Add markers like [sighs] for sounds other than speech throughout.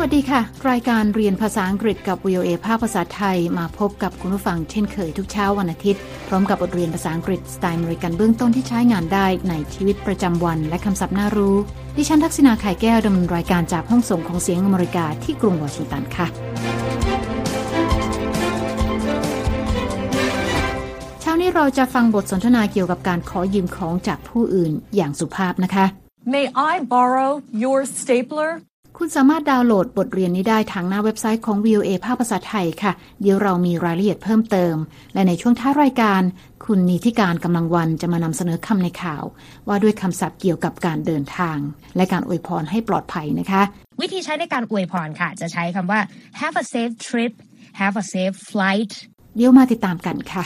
วัสดีค่ะ รายการเรียนภาษาอังกฤษกับ VOA ภาคภาษาไทยมาพบกับคุณผู้ฟังเช่นเคยทุกเช้าวันอาทิตย์ พร้อมกับบทเรียนภาษาอังกฤษสไตล์อเมริกันเบื้องต้นที่ใช้งานได้ในชีวิตประจำวันและคำศัพท์น่ารู้ ดิฉันทักษณาไข่แก้วดำเนินรายการจากห้องส่งของเสียงอเมริกาที่กรุงวอชิงตันค่ะเช้านี้เราจะฟังบทสนทนาเกี่ยวกับการขอยืมของจากผู้อื่นอย่างสุภาพนะคะ May I borrow your stapler? คุณสามารถดาวน์โหลดบทเรียนนี้ได้ทางหน้าเว็บไซต์ของ VOA ภาคภาษาไทยค่ะ เดี๋ยวเรามีรายละเอียดเพิ่มเติม และในช่วงท้ายรายการ คุณนิติการกำลังวันจะมานำเสนอคำในข่าว ว่าด้วยคำศัพท์เกี่ยวกับการเดินทาง และการอวยพรให้ปลอดภัยนะคะ วิธีใช้ในการอวยพรค่ะ จะใช้คำว่า have a safe trip have a safe flight เดี๋ยวมาติดตามกันค่ะ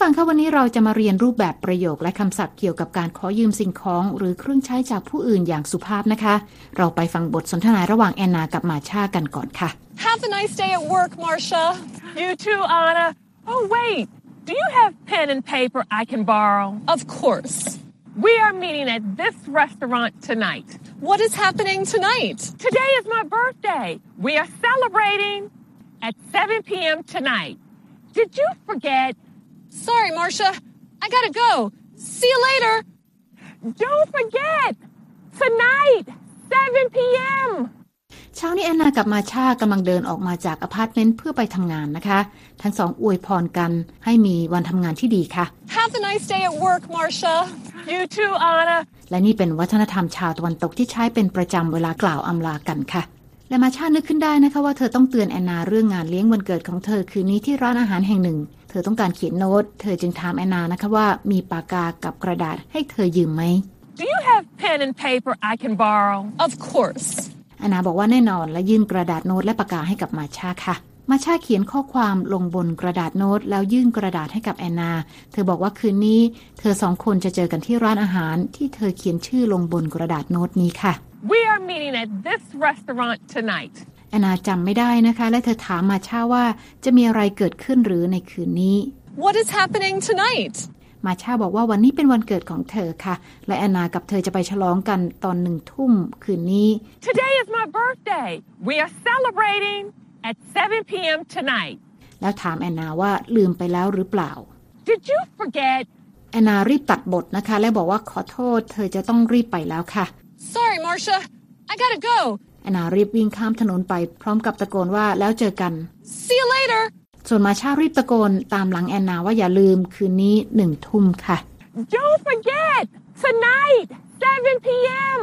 ฟังคะวันนี้เราจะมาเรียนรูปแบบประโยคและคำศัพท์เกี่ยวกับการขอยืมสิ่งของ หรือเครื่องใช้จากผู้อื่นอย่างสุภาพนะคะ เราไปฟังบทสนทนาระหว่างแอนนากับมาชากันก่อนค่ะ Have a nice day at work, Marcia. You too, Anna. Oh, wait. Do you have pen and paper I can borrow? Of course. We are meeting at this restaurant tonight. What is happening tonight? Today is my birthday. We are celebrating at 7 p.m. tonight. Did you forget? Sorry, Marcia. I gotta go. See you later. Don't forget! Tonight, 7 p.m. เช้านี้แอนนากับมาชากำลังเดินออกมาจากอพาร์ตเมนต์เพื่อไปทำงานนะคะ ทั้งสองอวยพรกันให้มีวันทำงานที่ดีค่ะ Have a nice day at work, Marcia. You too, Anna. และนี่เป็นวัฒนธรรมชาวตะวันตกที่ใช้เป็นประจำเวลากล่าวอำลากันค่ะ และมาชานึกขึ้นได้นะคะว่าเธอต้องเตือนแอนนาเรื่องงานเลี้ยงวันเกิดของเธอคืนนี้ที่ร้านอาหารแห่งหนึ่ง เธอต้องการเขียนโน้ต เธอจึงถามแอนนานะคะว่ามีปากกากับกระดาษให้เธอยืมไหม Do you have pen and paper I can borrow? Of course. แอนนาบอกว่าแน่นอนและยื่นกระดาษโน้ตและปากกาให้กับมาชาค่ะมาชาเขียนข้อความลงบนกระดาษโน้ต แล้วยื่นกระดาษให้กับแอนนา เธอบอกว่าคืนนี้ เธอสองคนจะเจอกันที่ร้านอาหาร ที่เธอเขียนชื่อลงบนกระดาษโน้ตนี้ค่ะ We are meeting at this restaurant tonight. แอนนาจำไม่ได้นะคะ และเธอถามมาชาว่าจะมีอะไรเกิดขึ้นหรือในคืนนี้ What is happening tonight? มาชาบอกว่าวันนี้เป็นวันเกิดของเธอค่ะ และแอนนากับเธอจะไปฉลองกันตอนหนึ่งทุ่มคืนนี้ Today is my birthday. We are celebrating at 7 p.m. tonight. แล้วถามแอนนาว่าลืมไปแล้วหรือเปล่า Did you forget? แอนนารีบตัดบทนะคะ และบอกว่าขอโทษเธอจะต้องรีบไปแล้วค่ะ Sorry, Marcia. I gotta go. แอนนารีบวิ่งข้ามถนนไปพร้อมกับตะโกนว่าแล้วเจอกัน See you later. ส่วนมาชารีบตะโกนตามหลังแอนนาว่าอย่าลืมคืนนี้หนึ่งทุ่มค่ะ Don't forget! Tonight, 7 p.m.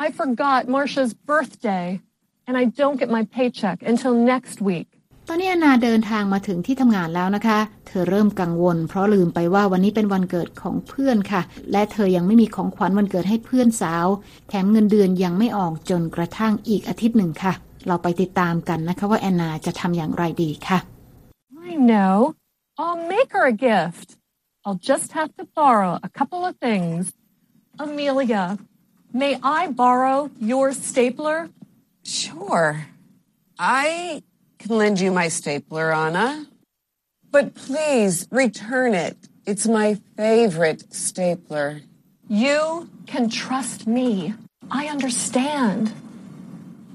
I forgot Marcia's birthday, and I don't get my paycheck until next week. ตอนนี้แอนนาเดินทางมาถึงที่ทำงานแล้วนะคะ เธอเริ่มกังวล เพราะลืมไปว่าวันนี้เป็นวันเกิดของเพื่อนค่ะ และเธอยังไม่มีของขวัญวันเกิดให้เพื่อนสาว แถมเงินเดือนยังไม่ออกจนกระทั่งอีกอาทิตย์หนึ่งค่ะ เราไปติดตามกันนะคะว่าแอนนาจะทำอย่างไรดีค่ะ I know. I'll make her a gift. I'll just have to borrow a couple of things. Amelia, may I borrow your stapler? Sure. I can lend you my stapler, Anna. But please return it. It's my favorite stapler. You can trust me. I understand.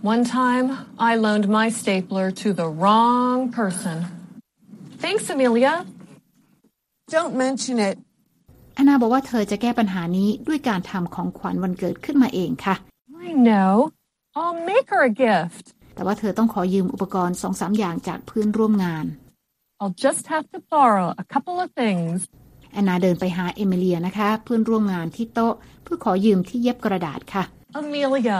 One time, I loaned my stapler to the wrong person. Thanks, Amelia. Don't mention it. แอนนาบอกว่าเธอจะแก้ปัญหานี้ด้วยการทำของขวัญวันเกิดขึ้นมาเองค่ะ I know. I'll make her a gift. แต่ว่าเธอต้องขอยืมอุปกรณ์สองสามอย่างจากเพื่อนร่วมงาน I'll just have to borrow a couple of things. แอนนาเดินไปหาเอมิเลียนะคะ เพื่อนร่วมงานที่โต๊ะ เพื่อขอยืมที่เย็บกระดาษค่ะ Amelia,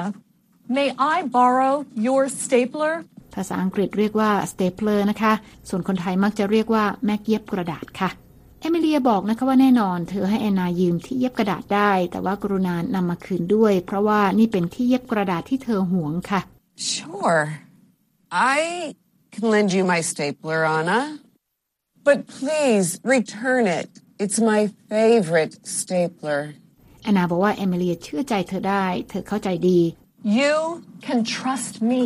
may I borrow your stapler? ภาษาอังกฤษเรียกว่า stapler นะคะ ส่วนคนไทยมักจะเรียกว่าแม็กเย็บกระดาษค่ะ เอมิเลียบอกนะคะว่าแน่นอน เธอให้แอนนายืมที่เย็บกระดาษได้ แต่ว่ากรุณานำมาคืนด้วย เพราะว่านี่เป็นที่เย็บกระดาษที่เธอหวงค่ะ Sure. I can lend you my stapler, Anna. But please return it. It's my favorite stapler. แอนนาบอกว่าเอมิเลียเชื่อใจเธอได้ เธอเข้าใจดี You can trust me.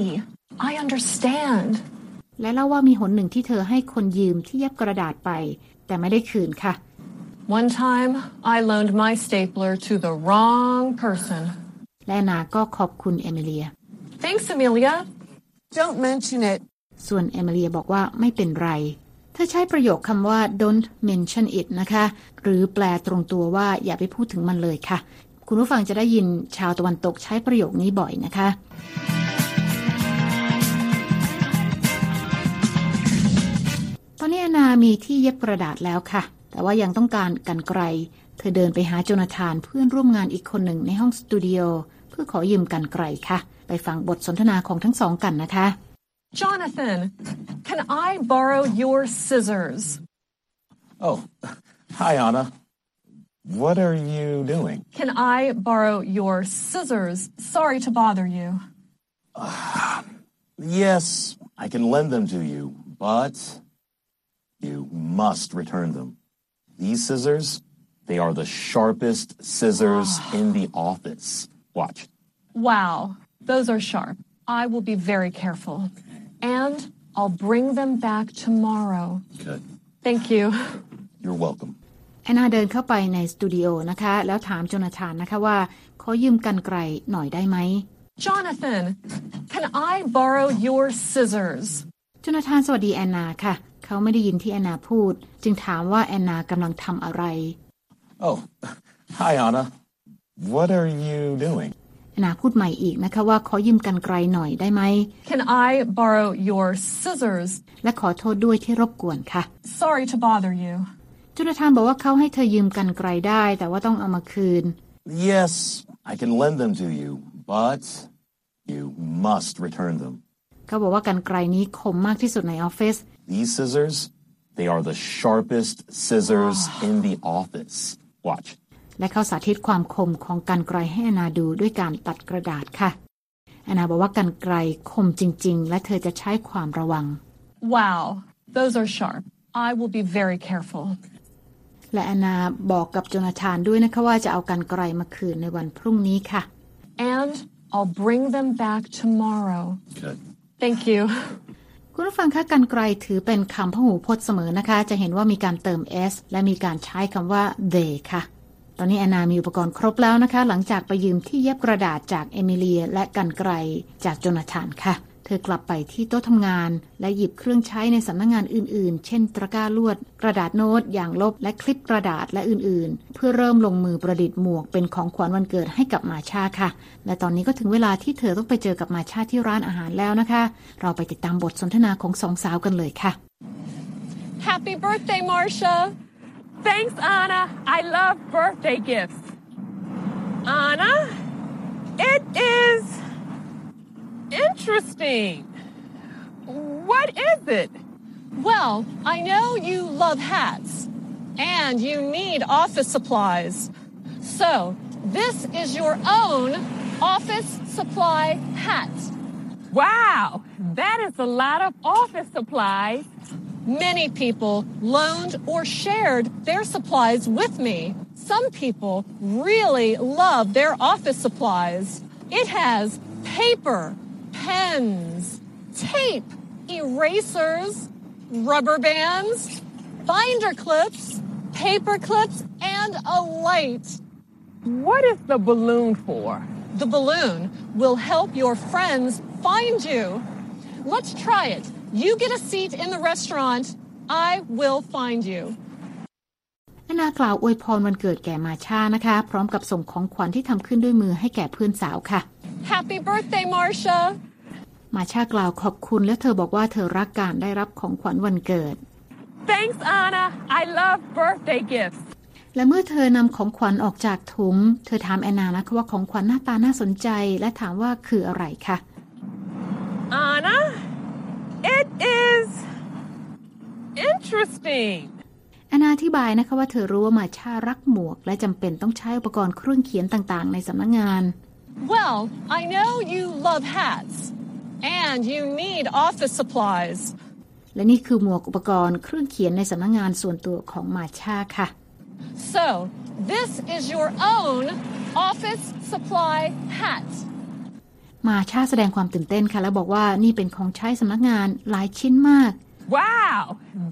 I understand. และเล่าว่ามีหนหนึ่งที่เธอให้คนยืมที่เย็บกระดาษไป แต่ไม่ได้คืนค่ะ One time, I loaned my stapler to the wrong person. และแอนนาก็ขอบคุณเอมิเลีย Thanks, Amelia. Don't mention it. ส่วนเอมิเลียบอกว่าไม่เป็นไร เธอใช้ประโยคคำว่า don't mention it นะคะ หรือแปลตรงตัวว่าอย่าไปพูดถึงมันเลยค่ะ คุณผู้ฟังจะได้ยินชาวตะวันตกใช้ประโยคนี้บ่อยนะคะตอนนี้แอนนามีที่เย็บกระดาษแล้วค่ะ แต่ว่ายังต้องการกันไกล เธอเดินไปหาโจนาธานเพื่อนร่วมงานอีกคนหนึ่งในห้องสตูดิโอเพื่อขอยืมกันไกลค่ะ ไปฟังบทสนทนาของทั้งสองกันนะคะ Jonathan, can I borrow your scissors? Oh, hi, Anna. What are you doing? Can I borrow your scissors? Sorry to bother you. [sighs] Yes, I can lend them to you, but you must return them. These scissors, they are the sharpest scissors [sighs] in the office. Watch. Wow, those are sharp. I will be very careful. And I'll bring them back tomorrow. Good. Thank you. You're welcome. แอนนาเดินเข้าไปในสตูดิโอนะคะ แล้วถามโจนาธานนะคะว่า ขอยืมกันไกลหน่อยได้ไหม Jonathan, can I borrow your scissors? โจนาธานสวัสดีแอนนาค่ะ เขาไม่ได้ยินที่แอนนาพูด จึงถามว่าแอนนากำลังทำอะไร Oh, [laughs] hi, Anna. What are you doing? แอนนาพูดใหม่อีกนะคะว่าขอยืมกันไกลหน่อยได้ไหม Can I borrow your scissors? และขอโทษด้วยที่รบกวนค่ะ Sorry to bother you. โจนาธานบอกว่าเขาให้เธอยืมกันไกลได้ แต่ว่าต้องเอามาคืน Yes, I can lend them to you, but you must return them. เขาบอกว่ากันไกลนี้คมมากที่สุดในออฟฟิศ These scissors, they are the sharpest scissors in the office. Watch. และเขาสาธิตความคมของกันไกลให้แอนนาดูด้วยการตัดกระดาษค่ะแอนนาบอกว่ากันไกลคมจริง ๆ และเธอจะใช้ความระวัง Wow, those are sharp. I will be very careful. และแอนนาบอกกับโจนาธานด้วยนะคะว่าจะเอากันไกลมาคืนในวันพรุ่งนี้ค่ะ And I'll bring them back tomorrow. Good. Thank you. คุณผู้ฟังคะกันไกลถือเป็นคำพหูพจน์เสมอนะคะ จะเห็นว่ามีการเติม s และมีการใช้คำว่า they ค่ะ ตอนนี้แอนนามีอุปกรณ์ครบแล้วนะคะ หลังจากไปยืมที่เย็บกระดาษจากเอมิเลีย และกันไกลจากโจนาธานค่ะ เธอกลับไปที่โต๊ะทำงาน และหยิบเครื่องใช้ในสำนักงงานอื่นๆ เช่นตะกร้าลวด กระดาษโน้ตอย่างลบและคลิปกระดาษและอื่นๆ เพื่อเริ่มลงมือประดิษฐ์หมวกเป็นของขวัญวันเกิดให้กับมาชาค่ะ และตอนนี้ก็ถึงเวลาที่เธอต้องไปเจอกับมาชาที่ร้านอาหารแล้วนะคะ เราไปติดตามบทสนทนาของสองสาวกันเลยค่ะ Happy birthday, Marcia. Thanks, Anna. I love birthday gifts. Anna, it is interesting. What is it? Well, I know you love hats and you need office supplies. So, this is your own office supply hat. Wow, that is a lot of office supplies. Many people loaned or shared their supplies with me. Some people really love their office supplies. It has paper, pens, tape, erasers, rubber bands, binder clips, paper clips, and a light. What is the balloon for? The balloon will help your friends find you. Let's try it. You get a seat in the restaurant. I will find you. แอนนากล่าวอวยพรวันเกิดแก่มาชานะคะ พร้อมกับส่งของขวัญที่ทำขึ้นด้วยมือให้แก่เพื่อนสาวค่ะ Happy birthday, Marcia. มาชากล่าวขอบคุณและเธอบอกว่าเธอรักการได้รับของขวัญวันเกิด Thanks, Anna. I love birthday gifts. และเมื่อเธอนำของขวัญออกจากถุง เธอถามแอนนานะคะว่าของขวัญหน้าตาน่าสนใจ และถามว่าคืออะไรคะ Anna, it is interesting. แอนนาอธิบายนะคะว่าเธอรู้ว่ามาชารักหมวก และจำเป็นต้องใช้อุปกรณ์เครื่องเขียนต่างๆ ในสำนักงาน Well, I know you love hats and you need office supplies. และนี่คือหมวกอุปกรณ์เครื่องเขียนในสำนักงานส่วนตัวของมาชาค่ะ So, this is your own office supply hat. มาชาแสดงความตื่นเต้นค่ะ แล้วบอกว่านี่เป็นของใช้สำนักงานหลายชิ้นมาก Wow,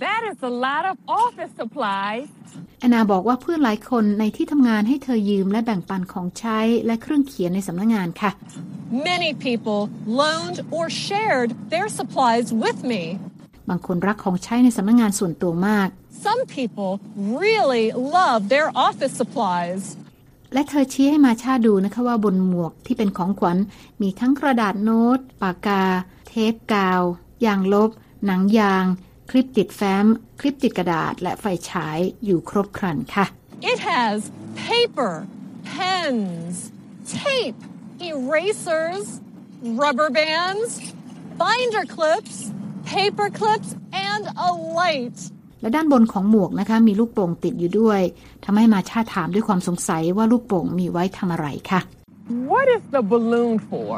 that is a lot of office supplies. แอนนาบอกว่าเพื่อนหลายคนในที่ทำงานให้เธอยืมและแบ่งปันของใช้และเครื่องเขียนในสำนักงานค่ะ Many people loaned or shared their supplies with me. บางคนรักของใช้ในสำนักงานส่วนตัวมาก Some people really love their office supplies. และเธอชี้ให้มาชาดูนะคะว่าบนหมวกที่เป็นของขวัญ มีทั้งกระดาษโน้ต ปากกา เทปกาว ยางลบ หนังยาง คลิปติดแฟ้ม คลิปติดกระดาษ และไฟฉายอยู่ครบครันค่ะ It has paper, pens, tape, erasers, rubber bands, binder clips, paper clips, and a light. และด้านบนของหมวกนะคะมีลูกโป่งติดอยู่ด้วยทำให้มาชาถามด้วยความสงสัยว่าลูกโป่งมีไว้ทำอะไรค่ะ What is the balloon for?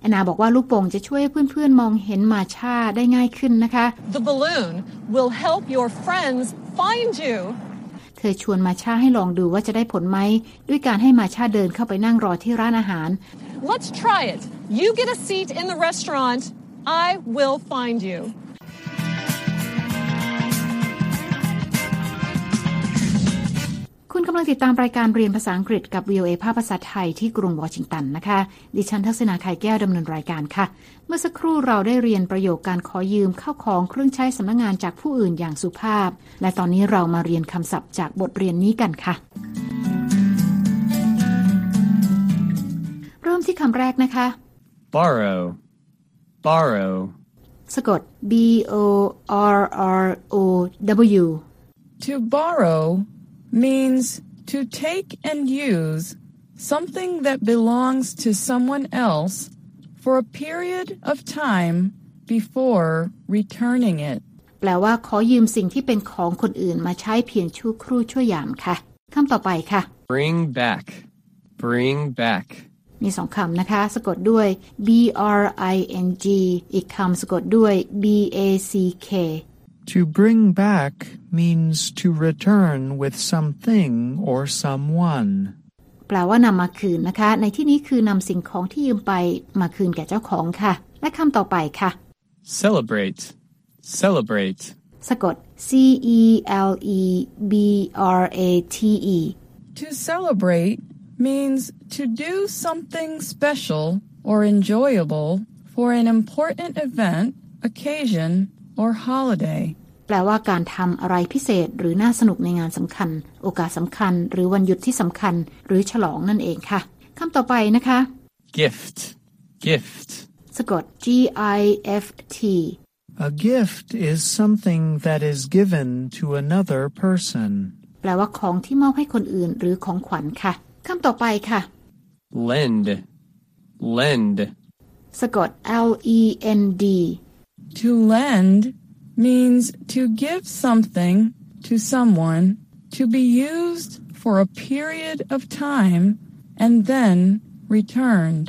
แอนนาบอกว่าลูกโป่งจะช่วยให้เพื่อนๆมองเห็นมาชาได้ง่ายขึ้นนะคะ The balloon will help your friends find you. เธอชวนมาชาให้ลองดูว่าจะได้ผลไหม ด้วยการให้มาชาเดินเข้าไปนั่งรอที่ร้านอาหาร Let's try it. You get a seat in the restaurant. I will find you. คุณกำลังติดตามรายการเรียนภาษาอังกฤษกับ VOA ภาพภาษาไทยที่กรุงวอชิงตันนะคะ ดิฉันทักษณาไข่แก้วดำเนินรายการค่ะ เมื่อสักครู่เราได้เรียนประโยคการขอยืมเข้าของเครื่องใช้สำนักงงานจากผู้อื่นอย่างสุภาพ และตอนนี้เรามาเรียนคำศัพท์จากบทเรียนนี้กันค่ะ เริ่มที่คำแรกนะคะ borrow, borrow, สะกด B O R R O W To borrow means to take and use something that belongs to someone else for a period of time before returning it. แปลว่าขอยืมสิ่งที่เป็นของคนอื่นมาใช้เพียงชั่วครู่ชั่วยามค่ะคำต่อไปค่ะ bring back, bring back, มีสองคำนะคะ สะกดด้วย B R I N G อีกคำสะกดด้วย B A C K To bring back means to return with something or someone. แปลว่านำมาคืนนะคะ ในที่นี้คือนำสิ่งของที่ยืมไปมาคืนแก่เจ้าของค่ะ และคำต่อไปค่ะ celebrate, celebrate, สะกด C E L E B R A T E To celebrate means to do something special or enjoyable for an important event, occasion, or holiday. แปลว่าการทำอะไรพิเศษหรือน่าสนุกในงานสำคัญ โอกาสสำคัญ หรือวันหยุดที่สำคัญ หรือฉลองนั่นเองค่ะคำต่อไปนะคะ gift, gift, สะกด G I F T A gift is something that is given to another person. แปลว่าของที่มอบให้คนอื่นหรือของขวัญค่ะคำต่อไปค่ะ lend, lend, สะกด L E N D To lend means to give something to someone to be used for a period of time and then returned.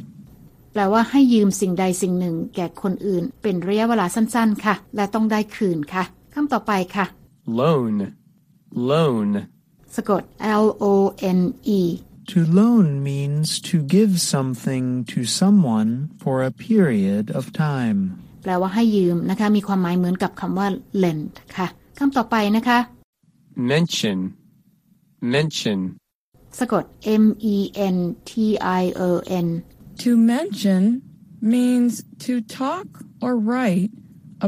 แปลว่าให้ยืมสิ่งใดสิ่งหนึ่ง แก่คนอื่น เป็นระยะเวลาสั้นๆ ค่ะ และต้องได้คืนค่ะคำต่อไปค่ะ loan, loan, สะกด L O N E To loan means to give something to someone for a period of time. แปลว่าให้ยืมนะคะ มีความหมายเหมือนกับคำว่า lend ค่ะคำต่อไปนะคะ mention, mention, สะกด M E N T I O N To mention means to talk or write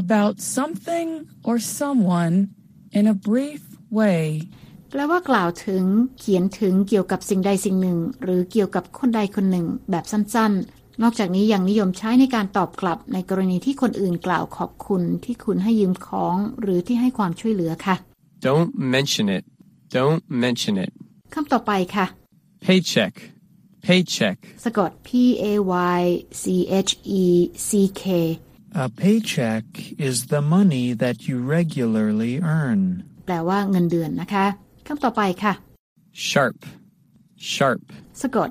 about something or someone in a brief way. แปลว่ากล่าวถึงเขียนถึงเกี่ยวกับสิ่งใดสิ่งหนึ่ง หรือเกี่ยวกับคนใดคนหนึ่งแบบสั้นๆ นอกจากนี้ยังนิยมใช้ในการตอบกลับในกรณีที่คนอื่นกล่าวขอบคุณที่คุณให้ยืมของ หรือที่ให้ความช่วยเหลือค่ะ don't mention it, don't mention it, คำต่อไปค่ะ paycheck, paycheck, สะกด P A Y C H E C K A paycheck is the money that you regularly earn. แปลว่าเงินเดือนนะคะคำต่อไปค่ะ sharp, sharp, สะกด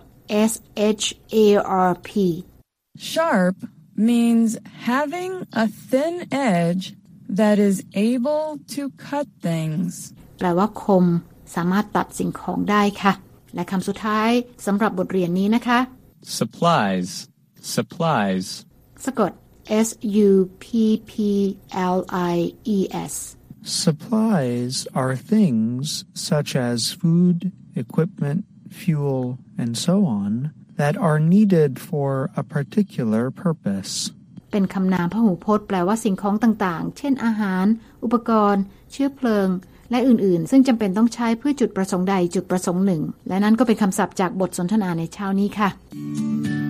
S H A R P Sharp means having a thin edge that is able to cut things. แปลว่าคม สามารถตัดสิ่งของได้ค่ะ และคำสุดท้ายสำหรับบทเรียนนี้นะคะ supplies, Supplies. สะกด S U P P L I E S Supplies are things such as food, equipment, fuel, and so on that are needed for a particular purpose. เป็นคำนามพหูพจน์แปลว่าสิ่งของต่างๆ เช่นอาหาร อุปกรณ์ เชื้อเพลิง และอื่นๆ ซึ่งจำเป็นต้องใช้เพื่อจุดประสงค์ใดจุดประสงค์หนึ่ง และนั่นก็เป็นคำศัพท์จากบทสนทนาในเช้านี้ค่ะ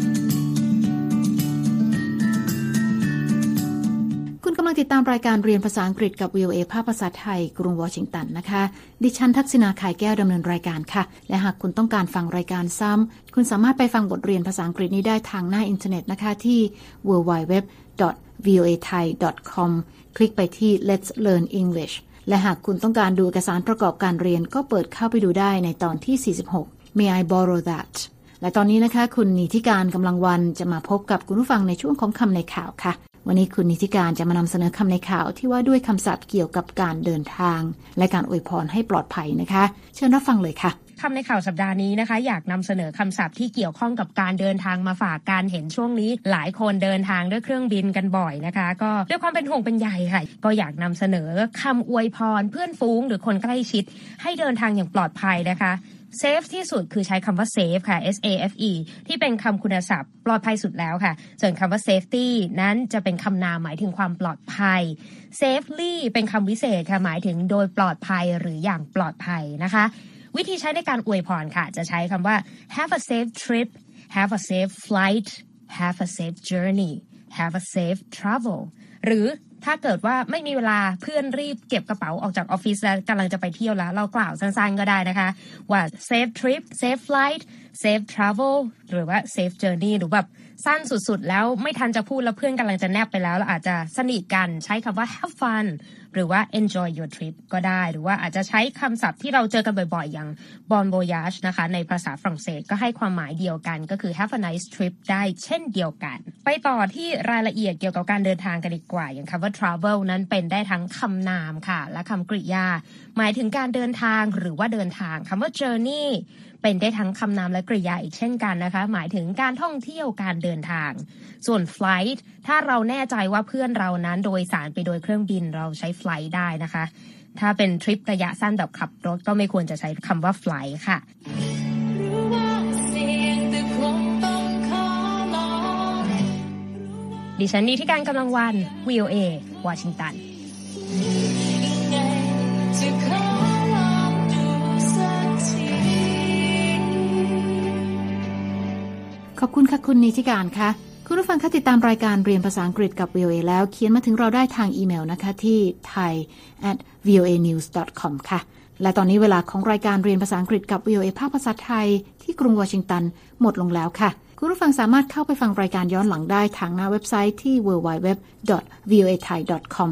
ลังติดตามรายการเรียนภาษาอังกฤษกับ VOA ภาคภาษาไทย กรุงวอชิงตันนะคะ ดิฉันทักษณาขายแก้วดำเนินรายการค่ะ และหากคุณต้องการฟังรายการซ้ำ คุณสามารถไปฟังบทเรียนภาษาอังกฤษนี้ได้ทางหน้าอินเทอร์เน็ตนะคะที่ www.voathai.com คลิกไปที่ Let's Learn English และหากคุณต้องการดูเอกสารประกอบการเรียนก็เปิดเข้าไปดูได้ในตอนที่ 46 May I borrow that และตอนนี้นะคะ คุณนิติการกำลังวันจะมาพบกับคุณผู้ฟังในช่วงของคำในข่าวค่ะ วันนี้คุณนิติการจะมานำเสนอคำในข่าวที่ว่าด้วยคำศัพท์เกี่ยวกับการเดินทาง และการอวยพรให้ปลอดภัยนะคะ เชิญรับฟังเลยค่ะคำในข่าวสัปดาห์นี้นะคะ อยากนำเสนอคำศัพท์ที่เกี่ยวข้องกับการเดินทางมาฝากการเห็นช่วงนี้ หลายคนเดินทางด้วยเครื่องบินกันบ่อยนะคะ ก็ด้วยความเป็นห่วงเป็นใยค่ะ ก็อยากนำเสนอคำอวยพรเพื่อนฟุ้งหรือคนใกล้ชิด ให้เดินทางอย่างปลอดภัยนะคะ เซฟที่สุดคือใช้คำว่า safe ค่ะ S A F E ที่เป็นคำคุณศัพท์ ปลอดภัยสุดแล้วค่ะ ส่วนคำว่า safety นั้นจะเป็นคำนามหมายถึงความปลอดภัย safely เป็นคำวิเศษค่ะหมายถึงโดยปลอดภัยหรืออย่างปลอดภัยนะคะ วิธีใช้ในการอวยพรค่ะ จะใช้คำว่า have a safe trip have a safe flight have a safe journey have a safe travel หรือ ถ้าเกิดว่าไม่มีเวลาเพื่อนรีบเก็บกระเป๋าออกจากออฟฟิศแล้วกำลังจะไปเที่ยวแล้ว เรากล่าวสั้นๆก็ได้นะคะ ว่า safe trip safe flight safe travel หรือว่า safe journey หรือแบบสั้นสุดๆ แล้วไม่ทันจะพูดแล้วเพื่อนกำลังจะแนบไปแล้วเราอาจจะสนิทกันใช้คำว่า have fun หรือว่า enjoy your trip ก็ได้ หรือว่าอาจจะใช้คำศัพท์ที่เราเจอกันบ่อยๆ อย่าง bon voyage นะคะ ในภาษาฝรั่งเศสก็ให้ความหมายเดียวกัน ก็คือ have a nice trip ได้เช่นเดียวกัน ไปต่อที่รายละเอียดเกี่ยวกับการเดินทางกันดีกว่า อย่างคำว่า travel นั้นเป็นได้ทั้งคำนามค่ะ และคำกริยา หมายถึงการเดินทางหรือว่าเดินทางคำว่า journey เป็นได้ทั้งคำนามและกริยาอีกเช่นกันนะคะ หมายถึงการท่องเที่ยวการเดินทาง ส่วน flight ถ้าเราแน่ใจว่าเพื่อนเรานั้นโดยสารไปโดยเครื่องบินเราใช้ flight ได้นะคะ ถ้าเป็นทริประยะสั้นแบบขับรถก็ไม่ควรจะใช้คำว่า flight ค่ะดิฉันนีที่การกำลังวัน VOA วอชิงตัน ขอบคุณค่ะคุณนิติการค่ะ คุณผู้ฟังคะติดตามรายการเรียนภาษาอังกฤษกับ VOA แล้วเขียนมาถึงเราได้ทางอีเมลนะคะที่ thai at voa news com ค่ะ และตอนนี้เวลาของรายการเรียนภาษาอังกฤษกับ VOA ภาคภาษาไทย ที่กรุงวอชิงตันหมดลงแล้วค่ะ คุณผู้ฟังสามารถเข้าไปฟังรายการย้อนหลังได้ทางหน้าเว็บไซต์ที่ www.voathai.com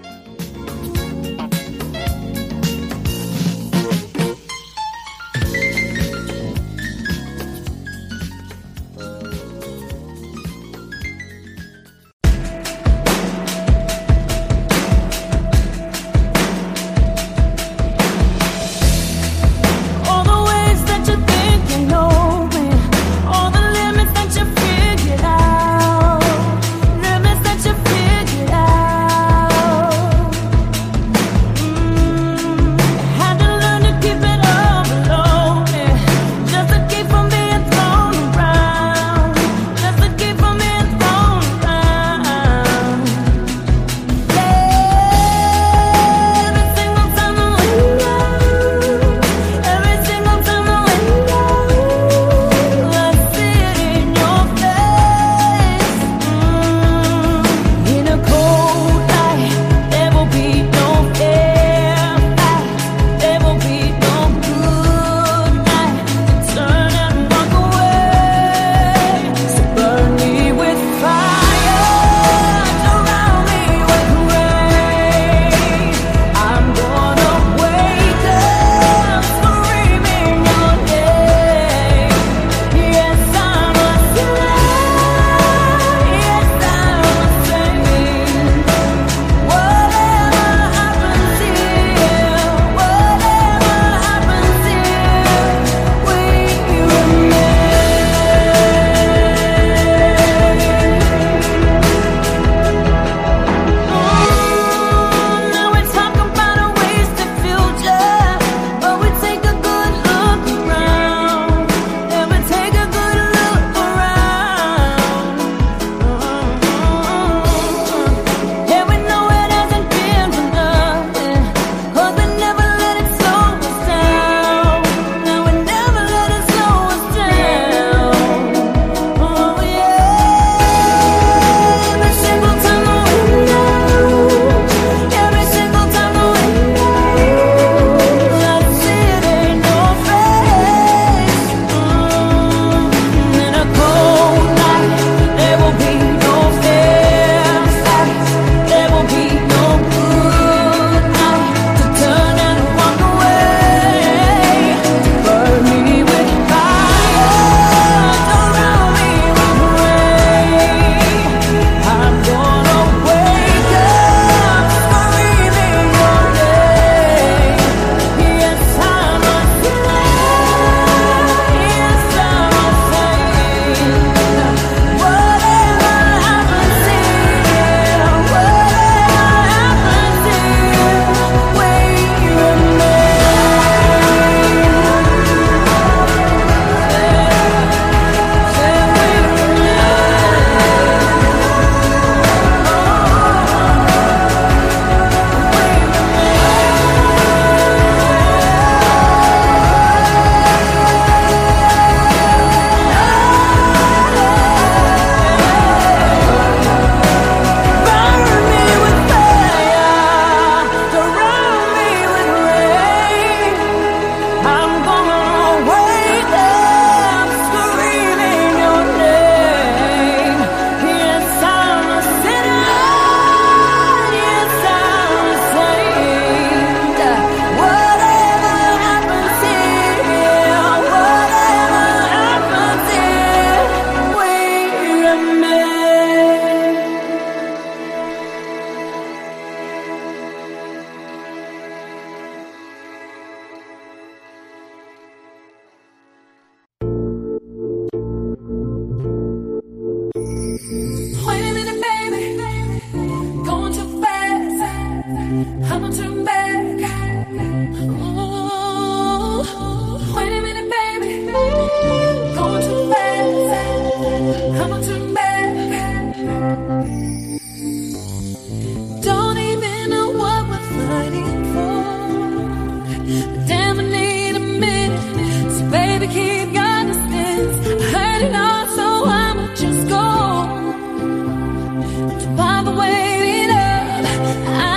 waiting up. I